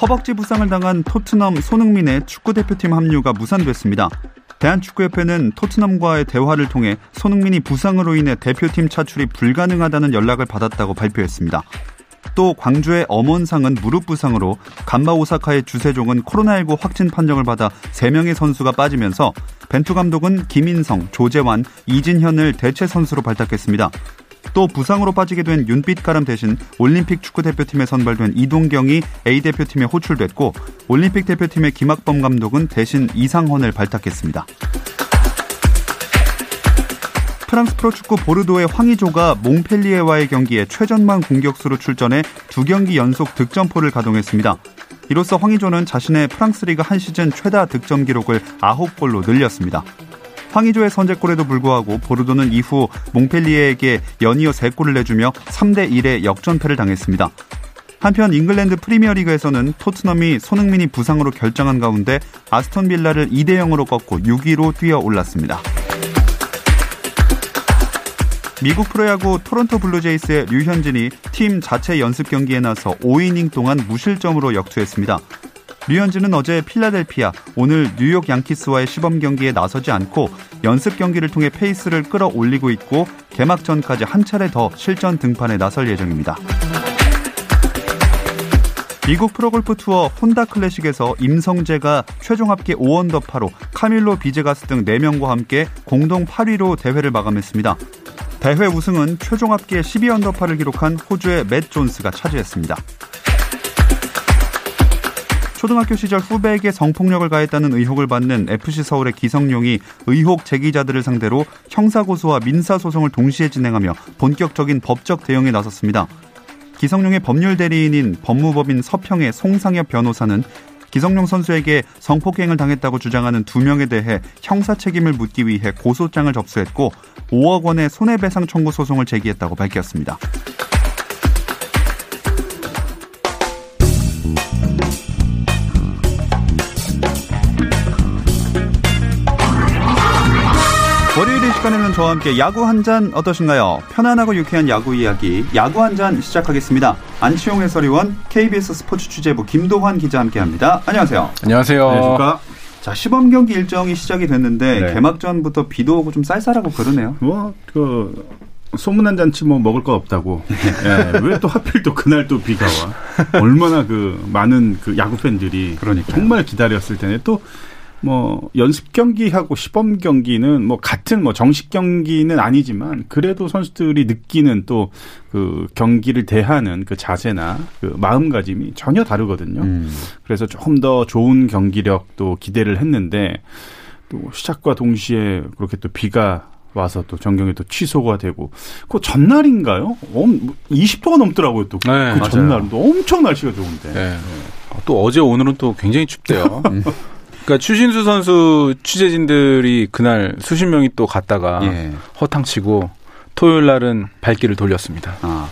허벅지 부상을 당한 토트넘 손흥민의 축구대표팀 합류가 무산됐습니다. 대한축구협회는 토트넘과의 대화를 통해 손흥민이 부상으로 인해 대표팀 차출이 불가능하다는 연락을 받았다고 발표했습니다. 또 광주의 엄원상은 무릎 부상으로 간마 오사카의 주세종은 코로나19 확진 판정을 받아 3명의 선수가 빠지면서 벤투 감독은 김인성, 조재환, 이진현을 대체 선수로 발탁했습니다. 또 부상으로 빠지게 된 윤빛가람 대신 올림픽 축구 대표팀에 선발된 이동경이 A 대표팀에 호출됐고 올림픽 대표팀의 김학범 감독은 대신 이상헌을 발탁했습니다. 프랑스 프로축구 보르도의 황의조가 몽펠리에와의 경기에 최전방 공격수로 출전해 두 경기 연속 득점포를 가동했습니다. 이로써 황의조는 자신의 프랑스 리그 한 시즌 최다 득점 기록을 9골로 늘렸습니다. 황의조의 선제골에도 불구하고 보르도는 이후 몽펠리에에게 연이어 3골을 내주며 3대 1의 역전패를 당했습니다. 한편 잉글랜드 프리미어리그에서는 토트넘이 손흥민이 부상으로 결장한 가운데 아스톤 빌라를 2대 0으로 꺾고 6위로 뛰어 올랐습니다. 미국 프로야구 토론토 블루제이스의 류현진이 팀 자체 연습 경기에 나서 5이닝 동안 무실점으로 역투했습니다. 류현진은 어제 필라델피아, 오늘 뉴욕 양키스와의 시범 경기에 나서지 않고 연습 경기를 통해 페이스를 끌어올리고 있고 개막전까지 한 차례 더 실전 등판에 나설 예정입니다. 미국 프로골프 투어 혼다 클래식에서 임성재가 최종 합계 5언더파로 카밀로 비제가스 등 4명과 함께 공동 8위로 대회를 마감했습니다. 대회 우승은 최종 합계 12언더파를 기록한 호주의 맷 존스가 차지했습니다. 초등학교 시절 후배에게 성폭력을 가했다는 의혹을 받는 FC 서울의 기성용이 의혹 제기자들을 상대로 형사고소와 민사소송을 동시에 진행하며 본격적인 법적 대응에 나섰습니다. 기성용의 법률 대리인인 법무법인 서평의 송상엽 변호사는 기성용 선수에게 성폭행을 당했다고 주장하는 두 명에 대해 형사 책임을 묻기 위해 고소장을 접수했고 5억 원의 손해배상 청구 소송을 제기했다고 밝혔습니다. 시간에는 저와 함께 야구 한 잔 어떠신가요? 편안하고 유쾌한 야구 이야기 야구 한 잔 시작하겠습니다. 안치용 해설위원 KBS 스포츠 취재부 김도환 기자 함께합니다. 안녕하세요. 안녕하세요. 안녕하십니까? 자 시범 경기 일정이 시작이 됐는데 네. 개막전부터 비도 오고 좀 쌀쌀하고 그러네요. 뭐, 그, 소문난 잔치 뭐 먹을 거 없다고. 예, 왜또 하필 또 그날 또 비가 와. 얼마나 그 많은 그 야구 팬들이 그러니까요. 정말 기다렸을 텐데 또 뭐 연습 경기하고 시범 경기는 뭐 같은 뭐 정식 경기는 아니지만 그래도 선수들이 느끼는 또 그 경기를 대하는 그 자세나 그 마음가짐이 전혀 다르거든요. 음. 그래서 조금 더 좋은 경기력도 기대를 했는데 또 시작과 동시에 그렇게 또 비가 와서 또 전경이 또 취소가 되고 그 전날인가요? 엄 20도가 넘더라고요 또. 네, 그. 전날도 엄청 날씨가 좋은데. 네. 또 어제 오늘은 또 굉장히 춥대요. 그러니까 추신수 선수 취재진들이 그날 수십 명이 또 갔다가 예. 허탕치고 토요일 날은 발길을 돌렸습니다. 아,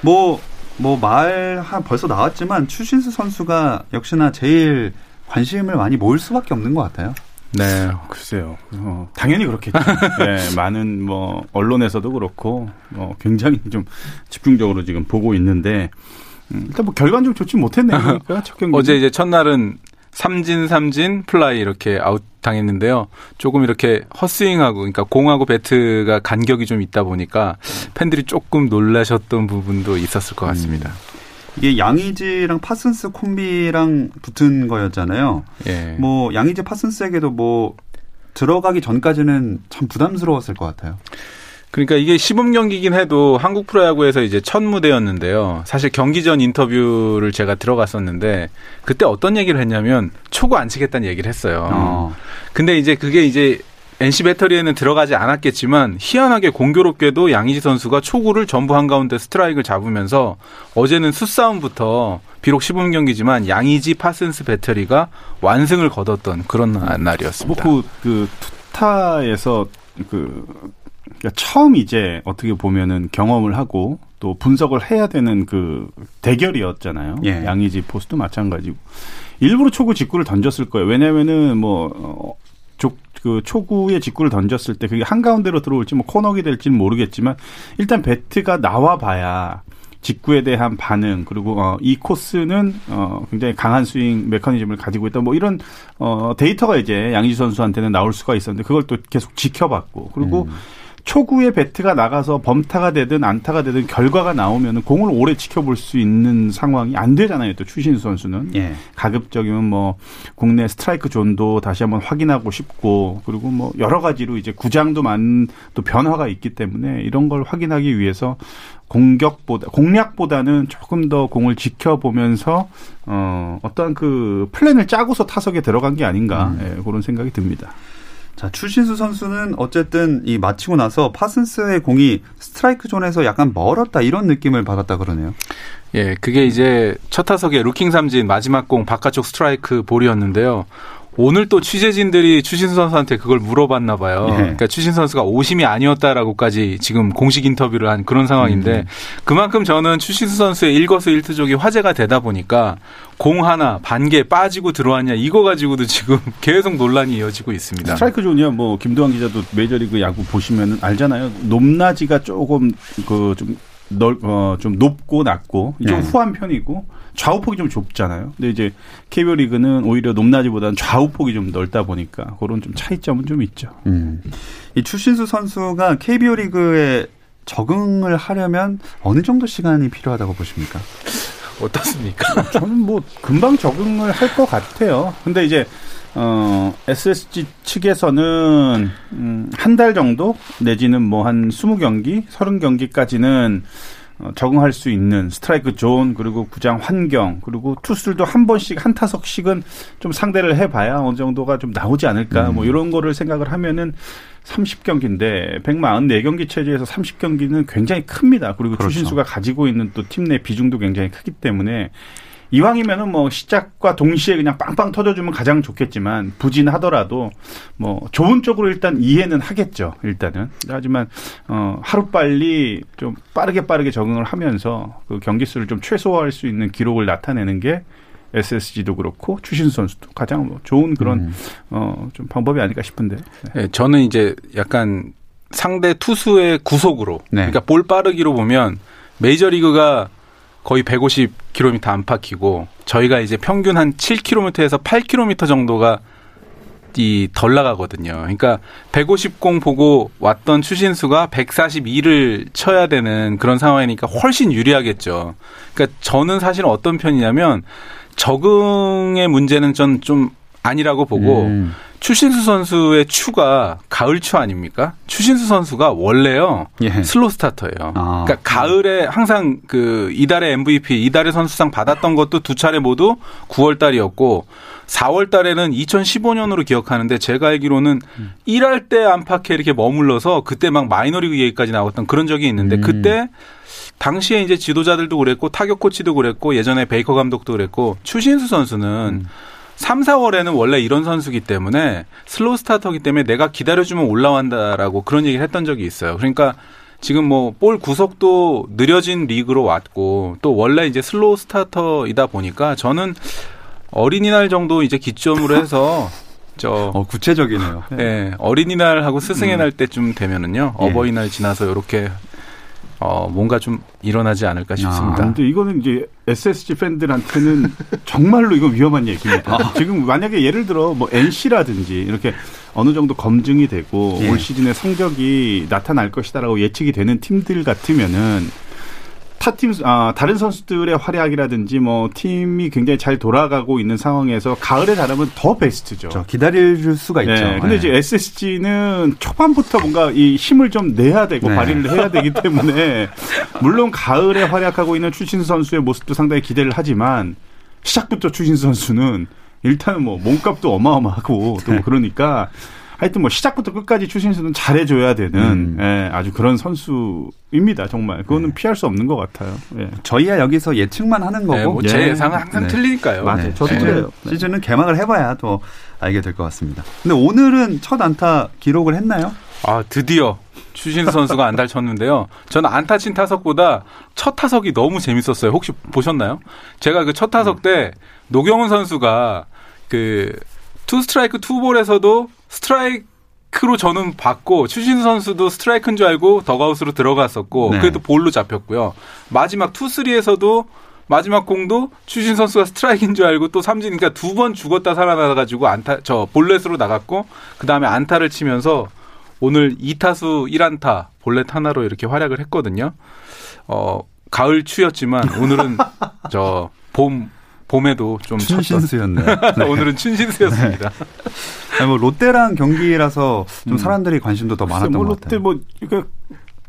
뭐, 뭐, 말, 한, 벌써 나왔지만, 추신수 선수가 역시나 제일 관심을 많이 모을 수밖에 없는 것 같아요. 네, 글쎄요. 어, 당연히 그렇겠죠. 네, 많은 뭐 언론에서도 그렇고 어, 굉장히 좀 집중적으로 지금 보고 있는데 음, 일단 뭐 결과는 좀 좋지 못했네요. 그러니까 첫 경기 어제 이제 첫날은 삼진 삼진 플라이 이렇게 아웃 당했는데요. 조금 이렇게 헛스윙하고 그러니까 공하고 배트가 간격이 좀 있다 보니까 팬들이 조금 놀라셨던 부분도 있었을 것 같습니다. 이게 양의지랑 파슨스 콤비랑 붙은 거였잖아요. 예. 뭐, 양의지 파슨스에게도 뭐, 들어가기 전까지는 참 부담스러웠을 것 같아요. 그러니까 이게 시범 경기긴 해도 한국 프로야구에서 이제 첫 무대였는데요. 사실 경기 전 인터뷰를 제가 들어갔었는데 그때 어떤 얘기를 했냐면 초구 안 치겠다는 얘기를 했어요. 어. 근데 이제 그게 이제 NC 배터리에는 들어가지 않았겠지만 희한하게 공교롭게도 양의지 선수가 초구를 전부 한가운데 스트라이크를 잡으면서 어제는 수싸움부터 비록 시범 경기지만 양의지 파슨스 배터리가 완승을 거뒀던 그런 날이었습니다. 뭐 그, 그 투타에서 그 그러니까 처음 이제 어떻게 보면은 경험을 하고 또 분석을 해야 되는 그 대결이었잖아요. 예. 양의지 포스도 마찬가지고 일부러 초구 직구를 던졌을 거예요. 왜냐면은 뭐 어, 그 초구의 직구를 던졌을 때 그게 한가운데로 들어올지 뭐 코너기 될지는 모르겠지만 일단 배트가 나와 봐야 직구에 대한 반응 그리고 어, 이 코스는 어, 굉장히 강한 스윙 메커니즘을 가지고 있다 뭐 이런 어, 데이터가 이제 양지 선수한테는 나올 수가 있었는데 그걸 또 계속 지켜봤고 그리고 음. 초구에 배트가 나가서 범타가 되든 안타가 되든 결과가 나오면 공을 오래 지켜볼 수 있는 상황이 안 되잖아요. 또 추신수 선수는 예. 가급적이면 뭐 국내 스트라이크 존도 다시 한번 확인하고 싶고 그리고 뭐 여러 가지로 이제 구장도 많은 또 변화가 있기 때문에 이런 걸 확인하기 위해서 공격보다 공략보다는 조금 더 공을 지켜보면서 어 어떠한 그 플랜을 짜고서 타석에 들어간 게 아닌가 음. 예, 그런 생각이 듭니다. 자, 추신수 선수는 어쨌든 이 마치고 나서 파슨스의 공이 스트라이크 존에서 약간 멀었다 이런 느낌을 받았다 그러네요. 예, 그게 이제 첫 타석에 루킹 삼진 마지막 공 바깥쪽 스트라이크 볼이었는데요. 오늘 또 취재진들이 추신수 선수한테 그걸 물어봤나 봐요. 네. 그러니까 추신수 선수가 오심이 아니었다라고까지 지금 공식 인터뷰를 한 그런 상황인데 음. 그만큼 저는 추신수 선수의 일거수일투족이 화제가 되다 보니까 공 하나 반개 빠지고 들어왔냐 이거 가지고도 지금 계속 논란이 이어지고 있습니다. 스트라이크 존이야 뭐 김도환 기자도 메이저리그 야구 보시면 알잖아요. 높낮이가 조금 그좀 넓, 어, 좀 높고 낮고 좀 네. 후한 편이고 좌우폭이 좀 좁잖아요. 근데 이제 KBO 리그는 오히려 높낮이보다는 좌우폭이 좀 넓다 보니까 그런 좀 차이점은 좀 있죠. 음. 이 추신수 선수가 KBO 리그에 적응을 하려면 어느 정도 시간이 필요하다고 보십니까? 어떻습니까? 저는 뭐 금방 적응을 할 것 같아요. 근데 이제 어, SSG 측에서는 음, 한 달 정도 내지는 뭐한 20경기, 30경기까지는 어, 적응할 수 있는 스트라이크 존 그리고 구장 환경 그리고 투수들도 한 번씩 한 타석씩은 좀 상대를 해봐야 어느 정도가 좀 나오지 않을까 음. 뭐 이런 거를 생각을 하면은 30경기인데 144경기 체제에서 30경기는 굉장히 큽니다. 그리고 그렇죠. 추신수가 가지고 있는 또 팀 내 비중도 굉장히 크기 때문에 이왕이면은 뭐 시작과 동시에 그냥 빵빵 터져주면 가장 좋겠지만 부진하더라도 뭐 좋은 쪽으로 일단 이해는 하겠죠 일단은 하지만 어 하루 빨리 좀 빠르게 빠르게 적응을 하면서 그 경기 수를 좀 최소화할 수 있는 기록을 나타내는 게 SSG도 그렇고 추신 선수도 가장 뭐 좋은 그런 음. 어좀 방법이 아닐까 싶은데. 네. 네, 저는 이제 약간 상대 투수의 구속으로 네. 그러니까 볼 빠르기로 보면 메이저리그가 거의 150km 안팎이고 저희가 이제 평균 한 7km에서 8km 정도가 이 덜 나가거든요. 그러니까 150공 보고 왔던 추신수가 142를 쳐야 되는 그런 상황이니까 훨씬 유리하겠죠. 그러니까 저는 사실 어떤 편이냐면 적응의 문제는 전 좀 아니라고 보고 음. 추신수 선수의 추가 가을 추 아닙니까? 추신수 선수가 원래요 예. 슬로 스타터예요. 아. 그러니까 가을에 항상 그 이달의 MVP, 이달의 선수상 받았던 것도 두 차례 모두 9월 달이었고 4월 달에는 2015년으로 기억하는데 제가 알기로는 음. 1할 때 안팎에 이렇게 머물러서 그때 막 마이너리그 얘기까지 나왔던 그런 적이 있는데 음. 그때 당시에 이제 지도자들도 그랬고 타격 코치도 그랬고 예전에 베이커 감독도 그랬고 추신수 선수는 음. 3, 4월에는 원래 이런 선수기 때문에 슬로우 스타터기 때문에 내가 기다려주면 올라간다라고 그런 얘기를 했던 적이 있어요. 그러니까 지금 뭐 볼 구속도 느려진 리그로 왔고 또 원래 이제 슬로우 스타터이다 보니까 저는 어린이날 정도 이제 기점으로 해서 저 어, 구체적이네요. 네, 어린이날하고 스승의 음. 날 때쯤 되면은요 예. 어버이날 지나서 이렇게 어, 뭔가 좀 일어나지 않을까 싶습니다. 아, 근데 이거는 이제 SSG 팬들한테는 정말로 이거 위험한 얘기입니다. 아. 지금 만약에 예를 들어 뭐 NC라든지 이렇게 어느 정도 검증이 되고 예. 올 시즌의 성적이 나타날 것이다라고 예측이 되는 팀들 같으면은 타팀 아, 다른 선수들의 활약이라든지 뭐 팀이 굉장히 잘 돌아가고 있는 상황에서 가을에 잘하면 더 베스트죠. 그 기다릴 수가 있죠. 네. 근데 네. 이제 SSG는 초반부터 뭔가 이 힘을 좀 내야 되고 네. 발휘를 해야 되기 때문에 물론 가을에 활약하고 있는 추신수 선수의 모습도 상당히 기대를 하지만 시작부터 추신수 선수는 일단은 뭐 몸값도 어마어마하고 또 네. 그러니까 하여튼 뭐 시작부터 끝까지 추신수는 잘해줘야 되는 음. 예, 아주 그런 선수입니다. 정말 그거는 네. 피할 수 없는 것 같아요. 예. 저희야 여기서 예측만 하는 거고 네, 뭐 제 예. 예상은 항상 네. 틀리니까요. 맞아요. 저도 네. 그래요. 네. 시즌은 개막을 해봐야 또 알게 될 것 같습니다. 근데 오늘은 첫 안타 기록을 했나요? 아 드디어 추신수 선수가 안타를 쳤는데요. 저는 안타 친 타석보다 첫 타석이 너무 재밌었어요. 혹시 보셨나요? 제가 그 첫 타석 때 노경훈 선수가 그 투 스트라이크 투볼에서도 스트라이크로 저는 봤고 추신수 선수도 스트라이크인 줄 알고 덕아웃으로 들어갔었고 네. 그래도 볼로 잡혔고요. 마지막 투 쓰리에서도 마지막 공도 추신 선수가 스트라이크인 줄 알고 또 삼진 그러니까 두 번 죽었다 살아나 가지고 안타 저 볼넷으로 나갔고 그다음에 안타를 치면서 오늘 2타수 1안타 볼넷 하나로 이렇게 활약을 했거든요. 어 가을 추였지만 오늘은 저 봄 봄에도 좀 쳤던 춘신수였네요. 오늘은 춘신수였습니다. 아니, 뭐 롯데랑 경기라서 좀 음. 사람들이 관심도 더 많았던 뭐것 롯데 같아요. 뭐 이거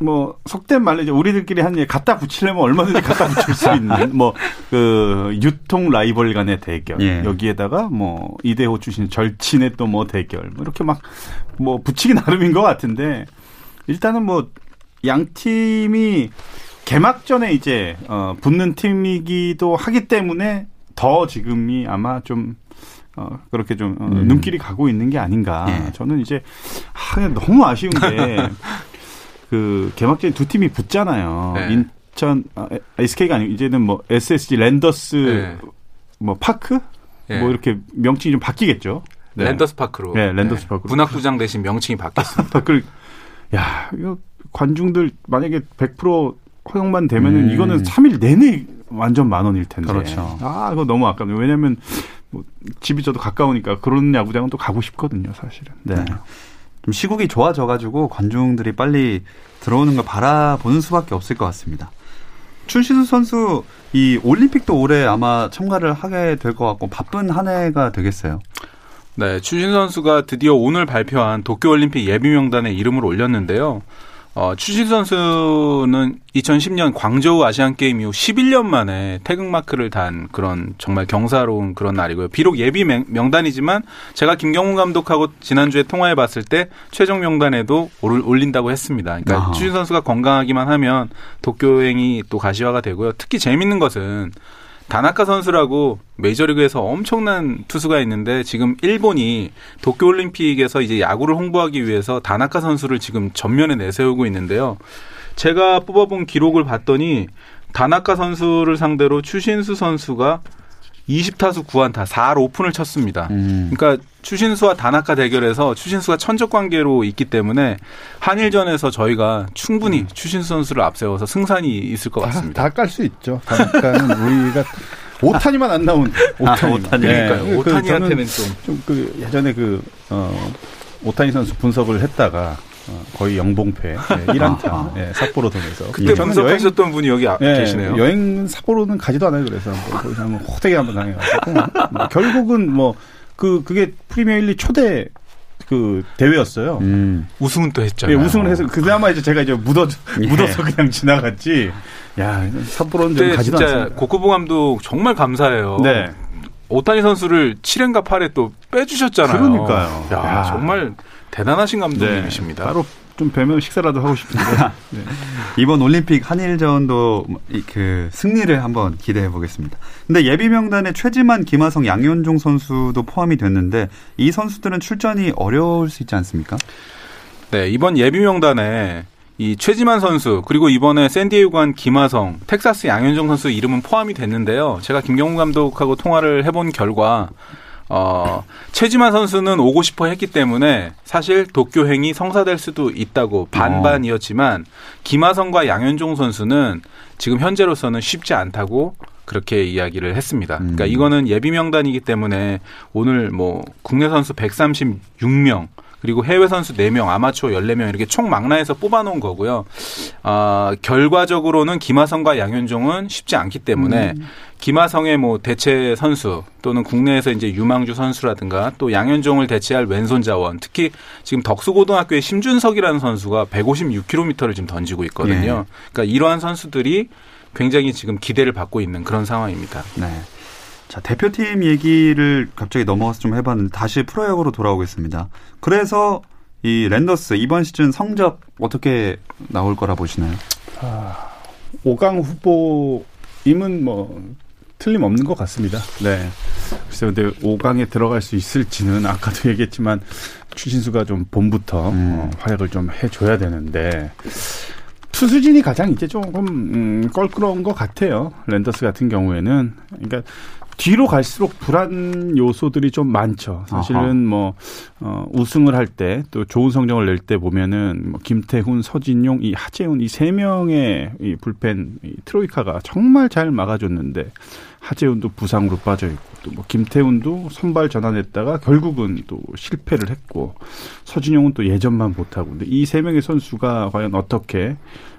뭐 속된 말로 이제 우리들끼리 하는 얘기 갖다 붙이려면 얼마든지 갖다 붙일 수 있는 뭐 그 유통 라이벌 간의 대결 예. 여기에다가 뭐 이대호 출신 절친의 또 뭐 대결 뭐 이렇게 막 뭐 붙이기 나름인 것 같은데 일단은 뭐 양 팀이 개막전에 이제 어 붙는 팀이기도 하기 때문에 더 지금이 아마 좀 어, 그렇게 좀 어, 음. 눈길이 가고 있는 게 아닌가. 예. 저는 이제 아, 너무 아쉬운 게 그 개막전에 두 팀이 붙잖아요. 네. 인천 아, SK가 아니고 이제는 뭐 SSG 랜더스 네. 뭐 파크 예. 뭐 이렇게 명칭이 좀 바뀌겠죠. 네. 랜더스 파크로. 네, 랜더스 파크로. 문학부장 대신 명칭이 바뀌었습니다. 그, 야, 이거 관중들 만약에 100% 허용만 되면은 음. 이거는 3일 내내 완전 만 원일 텐데. 그렇죠. 아, 이거 너무 아깝네요. 왜냐면 뭐 집이 저도 가까우니까 그런 야구장은 또 가고 싶거든요, 사실은. 네. 좀 시국이 좋아져 가지고 관중들이 빨리 들어오는 걸 바라보는 수밖에 없을 것 같습니다. 춘신수 선수 이 올림픽도 올해 아마 참가를 하게 될 것 같고 바쁜 한 해가 되겠어요. 네, 추신 선수가 드디어 오늘 발표한 도쿄올림픽 예비 명단에 이름을 올렸는데요. 어, 추신 선수는 2010년 광저우 아시안 게임 이후 11년 만에 태극마크를 단 그런 정말 경사로운 그런 날이고요. 비록 예비 명- 명단이지만 제가 김경훈 감독하고 지난주에 통화해 봤을 때 최종 명단에도 올- 올린다고 했습니다. 그러니까 아하. 추신 선수가 건강하기만 하면 도쿄행이 또 가시화가 되고요. 특히 재밌는 것은 다나카 선수라고 메이저리그에서 엄청난 투수가 있는데 지금 일본이 도쿄올림픽에서 이제 야구를 홍보하기 위해서 다나카 선수를 지금 전면에 내세우고 있는데요. 제가 뽑아본 기록을 봤더니 다나카 선수를 상대로 추신수 선수가 20타수 9안타 4할 오픈을 쳤습니다. 음. 그러니까 추신수와 다나카 대결에서 추신수가 천적 관계로 있기 때문에 한일전에서 저희가 충분히 추신수 선수를 앞세워서 승산이 있을 것 같습니다. 다 깔 수 있죠. 그러니까는 우리가 오타니만 안 나온 오타니. 오타니. 그러니까요. 오타니한테는 좀 좀 그 예전에 그 어, 오타니 선수 분석을 했다가 어, 거의 영봉패 네, 1안타 아. 예, 삿포로 돈에서 그때 분석하셨던 분이 여기 아- 예, 계시네요. 여행 삿포로는 가지도 않아요. 그래서 뭐 거기서 한번 호되게 한번 당해가지고 뭐 결국은 뭐 그 그게 프리미어 1, 2 초대 그 대회였어요. 음. 우승은 또 예, 했잖아요. 우승을 해서 그나마 이제 제가 이제 묻어 예. 묻어서 그냥 지나갔지. 야 삿포로는 좀 가지도 진짜 않습니다. 고쿠보 감독 정말 감사해요. 네. 오타니 선수를 7회인가 8회 또 빼주셨잖아요. 그러니까요. 야, 야. 정말 대단하신 감독님이십니다. 따로 좀 뵈면 식사라도 하고 싶은데. 네. 이번 올림픽 한일전도 이- 그 승리를 한번 기대해 보겠습니다. 근데 예비 명단에 최지만, 김하성, 양현종 선수도 포함이 됐는데 이 선수들은 출전이 어려울 수 있지 않습니까? 네, 이번 예비 명단에 이 최지만 선수 그리고 이번에 샌디에이고 간 김하성, 텍사스 양현종 선수 이름은 포함이 됐는데요. 제가 김경훈 감독하고 통화를 해본 결과 어, 최지만 선수는 오고 싶어 했기 때문에 사실 도쿄행이 성사될 수도 있다고 반반이었지만 김하성과 양현종 선수는 지금 현재로서는 쉽지 않다고 그렇게 이야기를 했습니다. 그러니까 음. 이거는 예비 명단이기 때문에 오늘 뭐 국내 선수 136명 그리고 해외 선수 4명, 아마추어 14명 이렇게 총 망라해서 뽑아놓은 거고요. 아, 결과적으로는 김하성과 양현종은 쉽지 않기 때문에 김하성의 뭐 대체 선수 또는 국내에서 이제 유망주 선수라든가 또 양현종을 대체할 왼손 자원 특히 지금 덕수고등학교의 심준석이라는 선수가 156km를 지금 던지고 있거든요. 그러니까 이러한 선수들이 굉장히 지금 기대를 받고 있는 그런 상황입니다. 네. 자, 대표팀 얘기를 갑자기 넘어가서 좀 해봤는데 다시 프로야구로 돌아오겠습니다. 그래서 이 랜더스 이번 시즌 성적 어떻게 나올 거라 보시나요? 아, 5강 후보임은 뭐 틀림없는 것 같습니다. 네. 글쎄요, 근데 5강에 들어갈 수 있을지는 아까도 얘기했지만 추신수가 좀 봄부터 음. 어, 활약을 좀 해줘야 되는데 투수진이 가장 이제 조금 음, 껄끄러운 것 같아요. 랜더스 같은 경우에는 그러니까 뒤로 갈수록 불안 요소들이 좀 많죠. 사실은 아하. 뭐 어, 우승을 할 때 또 좋은 성적을 낼 때 보면은 뭐 김태훈, 서진용, 이 하재훈 이 세 명의 이 불펜 이 트로이카가 정말 잘 막아줬는데 하재훈도 부상으로 빠져 있고 또 뭐 김태훈도 선발 전환했다가 결국은 또 실패를 했고 서진용은 또 예전만 못하고 근데 이 세 명의 선수가 과연 어떻게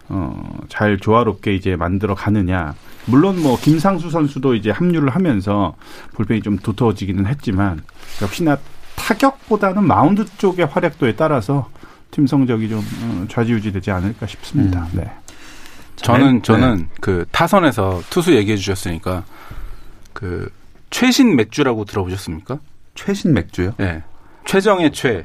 어, 잘 조화롭게 이제 만들어 가느냐. 물론 뭐 김상수 선수도 이제 합류를 하면서 불펜이 좀 두터워지기는 했지만 역시나 타격보다는 마운드 쪽의 활약도에 따라서 팀 성적이 좀 어, 좌지우지되지 않을까 싶습니다. 음. 네. 저는 네. 저는 네. 그 타선에서 투수 얘기해 주셨으니까 그 최신 맥주라고 들어보셨습니까? 최신 맥주요? 네. 최정의 최,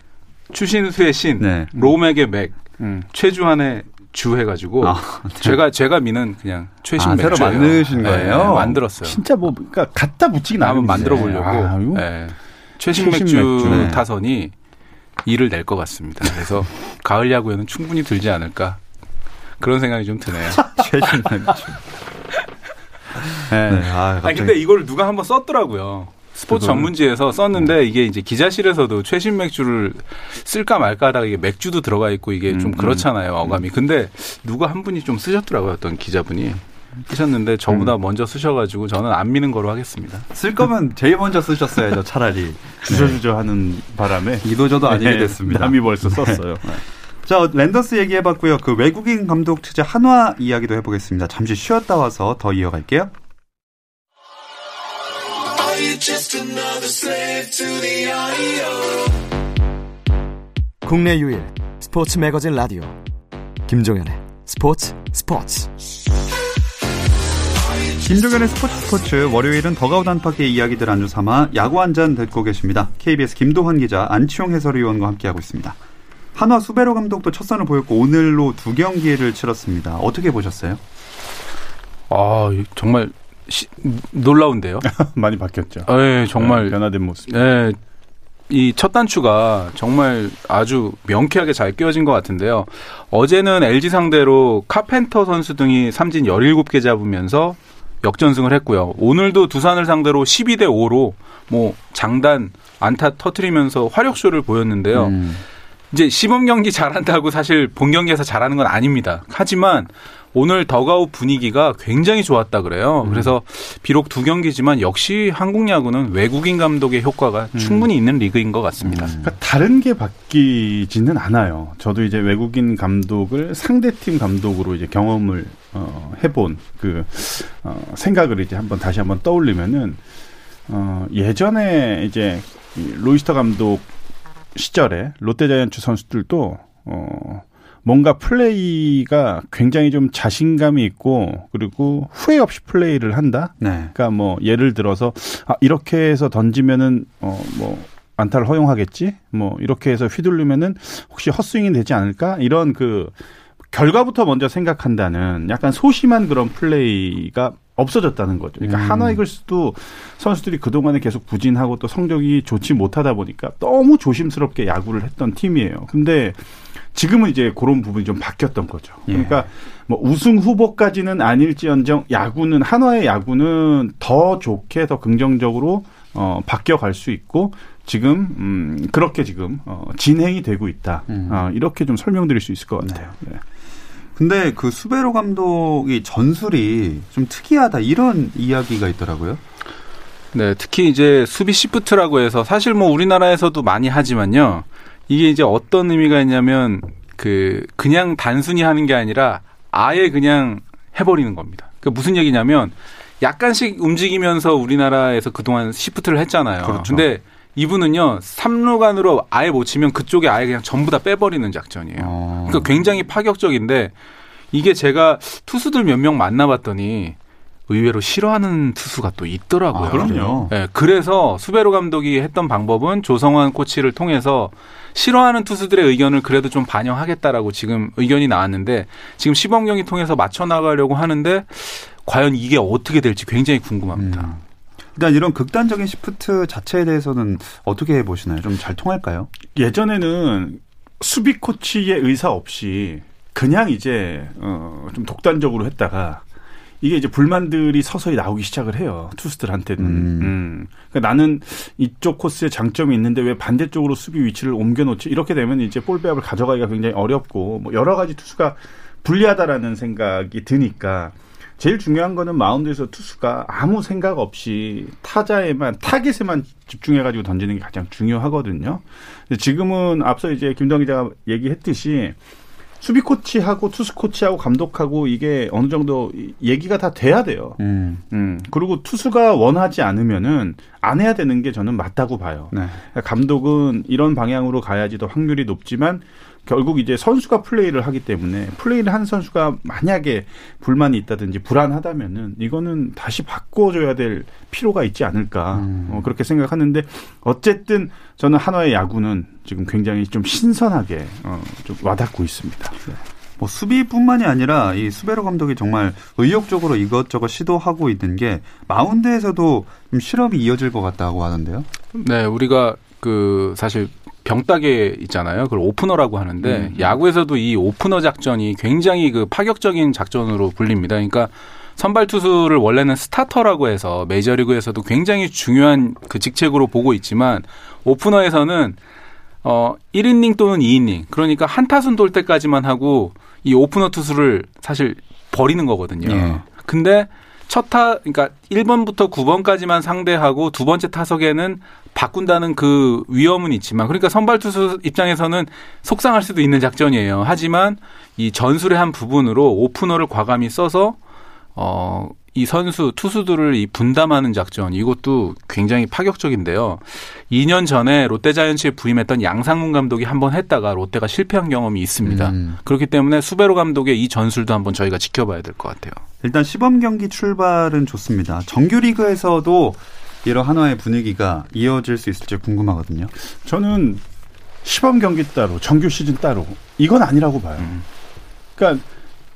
추신수의 신, 네. 로맥의 맥, 음. 최주환의 주 해가지고 아, 네. 제가 제가 미는 그냥 최신 아, 새로 만드신 네, 거예요? 네, 만들었어요. 진짜 뭐 그러니까 갖다 붙이긴 한번 만들어 보려고 아, 네. 최신, 최신, 맥주, 맥주. 네. 타선이 일을 낼 것 같습니다. 그래서 가을 야구에는 충분히 들지 않을까 그런 생각이 좀 드네요. 최신 맥주. 네. 네. 아, 아니 근데 이걸 누가 한번 썼더라고요. 스포츠 전문지에서 썼는데 음. 이게 이제 기자실에서도 최신 맥주를 쓸까 말까 하다가 이게 맥주도 들어가 있고 이게 음, 좀 음. 그렇잖아요 어감이. 근데 누가 한 분이 좀 쓰셨더라고요 어떤 기자분이. 쓰셨는데 저보다 음. 먼저 쓰셔가지고 저는 안 미는 거로 하겠습니다. 쓸 거면 제일 먼저 쓰셨어야죠 차라리. 주저주저 네. 하는 바람에 이도저도 아니게 네. 됐습니다. 남이 벌써 네. 썼어요. 네. 자 랜더스 얘기해봤고요. 그 외국인 감독 투자 한화 이야기도 해보겠습니다. 잠시 쉬었다 와서 더 이어갈게요. 국내 유일 스포츠 매거진 라디오 김종현의 스포츠 스포츠 김종현의 스포츠 스포츠 월요일은 더가우 단파의 이야기들 안주 삼아 야구 한 잔 듣고 계십니다. KBS 김도환 기자 안치홍 해설위원과 함께하고 있습니다. 한화 수베로 감독도 첫 선을 보였고 오늘로 두 경기를 치렀습니다. 어떻게 보셨어요? 아 정말 시, 놀라운데요. 많이 바뀌었죠. 네, 정말 네, 변화된 모습. 네, 이첫 단추가 정말 아주 명쾌하게 잘 끼워진 것 같은데요. 어제는 LG 상대로 카펜터 선수 등이 삼진 17개 잡으면서 역전승을 했고요. 오늘도 두산을 상대로 12대 5로 뭐 장단 안타 터트리면서 화력쇼를 보였는데요. 음. 이제 시범 경기 잘한다고 사실 본 경기에서 잘하는 건 아닙니다. 하지만 오늘 더가우 분위기가 굉장히 좋았다 그래요. 음. 그래서 비록 두 경기지만 역시 한국 야구는 외국인 감독의 효과가 음. 충분히 있는 리그인 것 같습니다. 음. 그러니까 다른 게 바뀌지는 않아요. 저도 이제 외국인 감독을 상대팀 감독으로 이제 경험을 어, 해본 그 어, 생각을 이제 한번 다시 한번 떠올리면은 어, 예전에 이제 로이스터 감독 시절에 롯데자이언츠 선수들도 어 뭔가 플레이가 굉장히 좀 자신감이 있고 그리고 후회 없이 플레이를 한다. 네. 그러니까 뭐 예를 들어서 아 이렇게 해서 던지면은 어뭐 안타를 허용하겠지. 뭐 이렇게 해서 휘둘르면은 혹시 헛스윙이 되지 않을까? 이런 그 결과부터 먼저 생각한다는 약간 소심한 그런 플레이가 없어졌다는 거죠. 그러니까 음. 하나 이글스도 선수들이 그동안에 계속 부진하고 또 성적이 좋지 못하다 보니까 너무 조심스럽게 야구를 했던 팀이에요. 근데 지금은 이제 그런 부분이 좀 바뀌었던 거죠. 예. 그러니까 예. 뭐 우승 후보까지는 아닐지언정 야구는 한화의 야구는 더 좋게 더 긍정적으로 어 바뀌어 갈 수 있고 지금 음 그렇게 지금 어 진행이 되고 있다. 음. 어 이렇게 좀 설명드릴 수 있을 것 같아요. 네. 네. 근데 그 수베로 감독이 전술이 좀 특이하다 이런 이야기가 있더라고요. 네, 특히 이제 수비 시프트라고 해서 사실 뭐 우리나라에서도 많이 하지만요. 이게 이제 어떤 의미가 있냐면 그 그냥 단순히 하는 게 아니라 아예 그냥 해버리는 겁니다. 그 무슨 얘기냐면 약간씩 움직이면서 우리나라에서 그동안 시프트를 했잖아요. 그렇죠. 근데 이분은요 삼루간으로 아예 못 치면 그쪽에 아예 그냥 전부 다 빼버리는 작전이에요. 어. 그러니까 굉장히 파격적인데 이게 제가 투수들 몇 명 만나봤더니 의외로 싫어하는 투수가 또 있더라고요. 아, 그럼요. 네, 그래서 수베로 감독이 했던 방법은 조성환 코치를 통해서 싫어하는 투수들의 의견을 그래도 좀 반영하겠다라고 지금 의견이 나왔는데 지금 시범 경기 통해서 맞춰 나가려고 하는데 과연 이게 어떻게 될지 굉장히 궁금합니다. 음. 일단 이런 극단적인 시프트 자체에 대해서는 어떻게 보시나요? 좀 잘 통할까요? 예전에는 수비 코치의 의사 없이 그냥 이제 어, 좀 독단적으로 했다가 이게 이제 불만들이 서서히 나오기 시작을 해요 투수들한테는. 음. 음. 그러니까 나는 이쪽 코스에 장점이 있는데 왜 반대쪽으로 수비 위치를 옮겨놓지? 이렇게 되면 이제 볼 배합을 가져가기가 굉장히 어렵고 뭐 여러 가지 투수가 불리하다라는 생각이 드니까 제일 중요한 거는 마운드에서 투수가 아무 생각 없이 타자에만 타겟에만 집중해 가지고 던지는 게 가장 중요하거든요. 지금은 앞서 이제 김동 기자가 얘기했듯이 수비 코치하고 투수 코치하고 감독하고 이게 어느 정도 얘기가 다 돼야 돼요. 음. 음. 그리고 투수가 원하지 않으면은 안 해야 되는 게 저는 맞다고 봐요. 네. 감독은 이런 방향으로 가야지 더 확률이 높지만 결국 이제 선수가 플레이를 하기 때문에 플레이를 한 선수가 만약에 불만이 있다든지 불안하다면은 이거는 다시 바꿔줘야 될 필요가 있지 않을까 음. 어, 그렇게 생각하는데 어쨌든 저는 한화의 야구는 지금 굉장히 좀 신선하게 어, 좀 와닿고 있습니다. 네. 뭐 수비뿐만이 아니라 이 수베로 감독이 정말 의욕적으로 이것저것 시도하고 있는 게 마운드에서도 좀 실험이 이어질 것 같다고 하는데요. 네, 우리가 그 사실 병따개 있잖아요. 그걸 오프너라고 하는데 음. 야구에서도 이 오프너 작전이 굉장히 그 파격적인 작전으로 불립니다. 그러니까 선발 투수를 원래는 스타터라고 해서 메이저리그에서도 굉장히 중요한 그 직책으로 보고 있지만 오프너에서는 어 1이닝 또는 2이닝 그러니까 한 타순 돌 때까지만 하고 이 오프너 투수를 사실 버리는 거거든요. 예. 근데 첫 타, 그러니까 1번부터 9번까지만 상대하고 두 번째 타석에는 바꾼다는 그 위험은 있지만, 그러니까 선발 투수 입장에서는 속상할 수도 있는 작전이에요. 하지만 이 전술의 한 부분으로 오프너를 과감히 써서, 어, 이 선수, 투수들을 이 분담하는 작전, 이것도 굉장히 파격적인데요. 2년 전에 롯데자이언츠에 부임했던 양상문 감독이 한번 했다가 롯데가 실패한 경험이 있습니다. 음. 그렇기 때문에 수베로 감독의 이 전술도 한번 저희가 지켜봐야 될 것 같아요. 일단 시범 경기 출발은 좋습니다. 정규 리그에서도 이런 한화의 분위기가 이어질 수 있을지 궁금하거든요. 저는 시범 경기 따로 정규 시즌 따로 이건 아니라고 봐요. 그러니까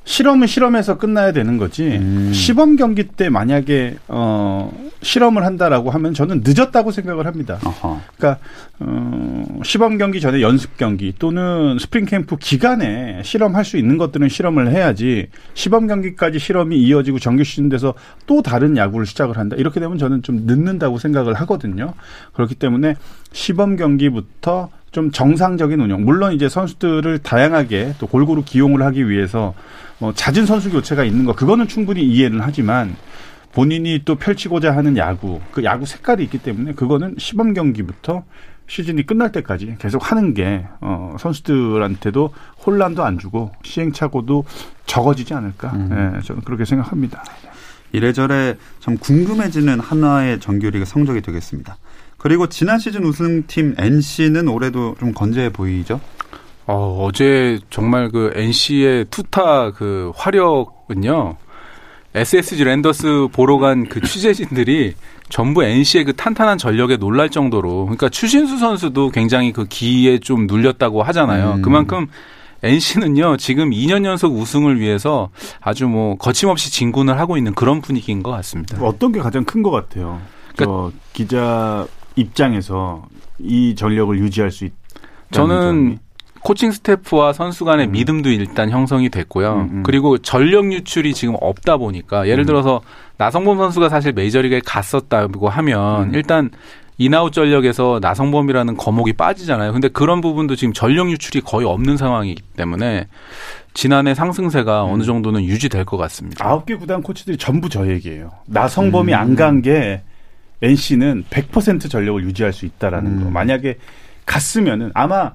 실험은 실험에서 끝나야 되는 거지. 음. 시범 경기 때 만약에 어 실험을 한다라고 하면 저는 늦었다고 생각을 합니다. 어허. 그러니까 어 시범 경기 전에 연습 경기 또는 스프링 캠프 기간에 실험할 수 있는 것들은 실험을 해야지 시범 경기까지 실험이 이어지고 정규 시즌 돼서 또 다른 야구를 시작을 한다. 이렇게 되면 저는 좀 늦는다고 생각을 하거든요. 그렇기 때문에 시범 경기부터 좀 정상적인 운영. 물론 이제 선수들을 다양하게 또 골고루 기용을 하기 위해서 뭐 잦은 선수 교체가 있는 거 그거는 충분히 이해는 하지만 본인이 또 펼치고자 하는 야구 그 야구 색깔이 있기 때문에 그거는 시범 경기부터 시즌이 끝날 때까지 계속 하는 게 어, 선수들한테도 혼란도 안 주고 시행착오도 적어지지 않을까 음. 예, 저는 그렇게 생각합니다. 이래저래 참 궁금해지는 한화의 정규리그 성적이 되겠습니다. 그리고 지난 시즌 우승팀 NC는 올해도 좀 건재해 보이죠? 어, 어제 정말 그 NC의 투타 그 화력은요. SSG 랜더스 보러 간 그 취재진들이 전부 NC의 그 탄탄한 전력에 놀랄 정도로 그러니까 추신수 선수도 굉장히 그 기에 좀 눌렸다고 하잖아요. 음. 그만큼 NC는요 지금 2년 연속 우승을 위해서 아주 뭐 거침없이 진군을 하고 있는 그런 분위기인 것 같습니다. 어떤 게 가장 큰 것 같아요. 저 기자 입장에서 이 전력을 유지할 수 있. 저는 코칭 스태프와 선수 간의 믿음도 일단 형성이 됐고요. 음, 음. 그리고 전력 유출이 지금 없다 보니까 예를 음. 들어서 나성범 선수가 사실 메이저리그에 갔었다고 하면 음. 일단 in out 전력에서 나성범이라는 거목이 빠지잖아요. 근데 그런 부분도 지금 전력 유출이 거의 없는 상황이기 때문에 지난해 상승세가 음. 어느 정도는 유지될 것 같습니다. 아홉 개 구단 코치들이 전부 저 얘기예요. 나성범이 음. 안간 게 NC는 100% 전력을 유지할 수 있다라는 음. 거. 만약에 갔으면은 아마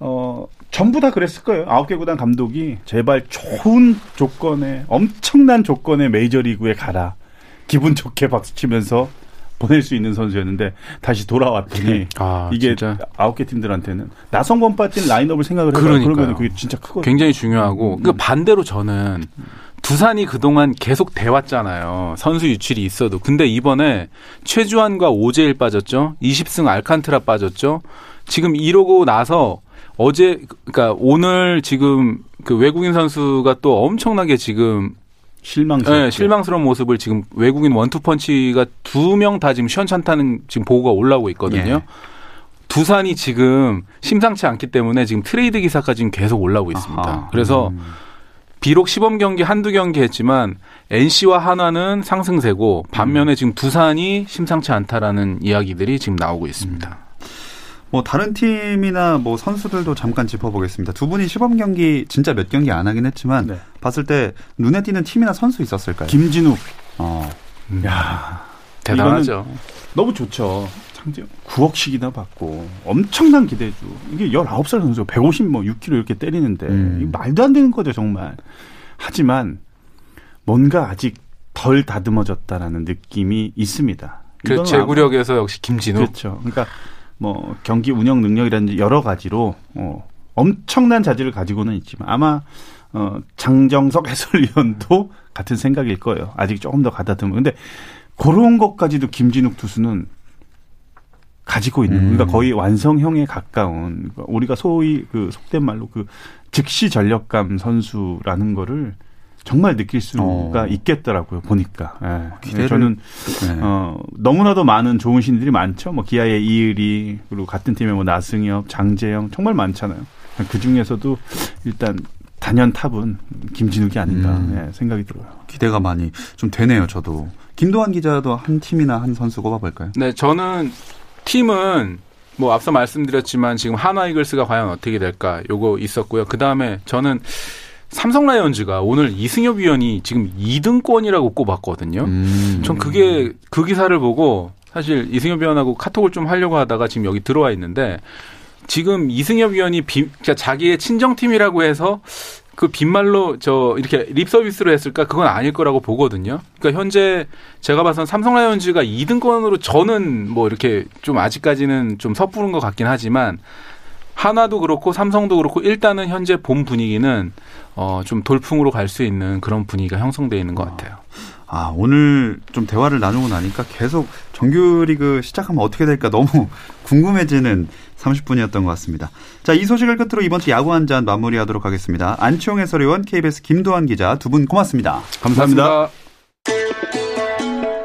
어 전부 다 그랬을 거예요. 아홉 개 구단 감독이 제발 좋은 조건에 엄청난 조건의 메이저리그에 가라. 기분 좋게 박수 치면서 보낼 수 있는 선수였는데 다시 돌아왔더니 아, 이게 아홉 개 팀들한테는 나성범 빠진 라인업을 생각을 그러니까요. 그러면 그게 진짜 크거든요. 굉장히 중요하고 음. 그 반대로 저는 두산이 그동안 계속 돼왔잖아요. 선수 유출이 있어도. 근데 이번에 최주환과 오재일 빠졌죠. 20승 알칸트라 빠졌죠. 지금 이러고 나서 어제 그러니까 오늘 지금 그 외국인 선수가 또 엄청나게 지금 실망스럽게. 네, 실망스러운 모습을 지금 외국인 원투펀치가 두 명 다 지금 시원찮다는 지금 보고가 올라오고 있거든요. 예. 두산이 지금 심상치 않기 때문에 지금 트레이드 기사까지 지금 계속 올라오고 있습니다. 아하. 그래서 비록 시범 경기 한두 경기 했지만 NC와 한화는 상승세고 반면에 지금 두산이 심상치 않다라는 이야기들이 지금 나오고 있습니다. 뭐 다른 팀이나 뭐 선수들도 잠깐 짚어보겠습니다. 두 분이 시범 경기 진짜 몇 경기 안 하긴 했지만 네. 봤을 때 눈에 띄는 팀이나 선수 있었을까요? 김진욱. 어. 야 대단하죠. 너무 좋죠. 창재 9억씩이나 받고 엄청난 기대주. 이게 19살 선수 150뭐 6kg 이렇게 때리는데 음. 말도 안 되는 거죠, 정말. 하지만 뭔가 아직 덜 다듬어졌다라는 느낌이 있습니다. 그 제구력에서 역시 김진우. 그렇죠. 그러니까 뭐 경기 운영 능력이라든지 여러 가지로 어, 엄청난 자질을 가지고는 있지만 아마 어, 장정석 해설위원도 같은 생각일 거예요. 아직 조금 더 가다듬어. 근데 그런 것까지도 김진욱 투수는 가지고 있는 음. 그러니까 거의 완성형에 가까운 그러니까 우리가 소위 그 속된 말로 그 즉시 전력감 선수라는 거를 정말 느낄 수가 어. 있겠더라고요 보니까 예. 기대를- 저는 네. 어, 너무나도 많은 좋은 신들이 많죠. 뭐 기아의 이의리 그리고 같은 팀의 뭐 나승엽, 장재영 정말 많잖아요. 그 중에서도 일단 단연 탑은 김진욱이 아닌가 음. 예, 생각이 들어요. 기대가 많이 좀 되네요, 저도. 김도환 기자도 한 팀이나 한 선수 꼽아볼까요? 네, 저는 팀은 뭐 앞서 말씀드렸지만 지금 한화 이글스가 과연 어떻게 될까 요거 있었고요. 그 다음에 저는 삼성 라이온즈가 오늘 이승엽 위원이 지금 2등권이라고 꼽았거든요. 음. 전 그게 그 기사를 보고 사실 이승엽 위원하고 카톡을 좀 하려고 하다가 지금 여기 들어와 있는데 지금 이승엽 위원이 비, 자기의 친정팀이라고 해서 그 빈말로 저 이렇게 립 서비스로 했을까 그건 아닐 거라고 보거든요. 그러니까 현재 제가 봐선 삼성 라이온즈가 2등권으로 저는 뭐 이렇게 좀 아직까지는 좀 섣부른 것 같긴 하지만 하나도 그렇고 삼성도 그렇고 일단은 현재 본 분위기는 어 좀 돌풍으로 갈 수 있는 그런 분위기가 형성되어 있는 것 같아요. 아, 오늘 좀 대화를 나누고 나니까 계속 정규리그 시작하면 어떻게 될까 너무 궁금해지는 30분이었던 것 같습니다. 자, 이 소식을 끝으로 이번 주 야구 한 잔 마무리하도록 하겠습니다. 안치홍 해설위원, KBS 김도환 기자 두 분 고맙습니다. 감사합니다.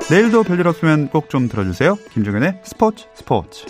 내일도 별일 없으면 꼭 좀 들어주세요. 김종현의 스포츠 스포츠.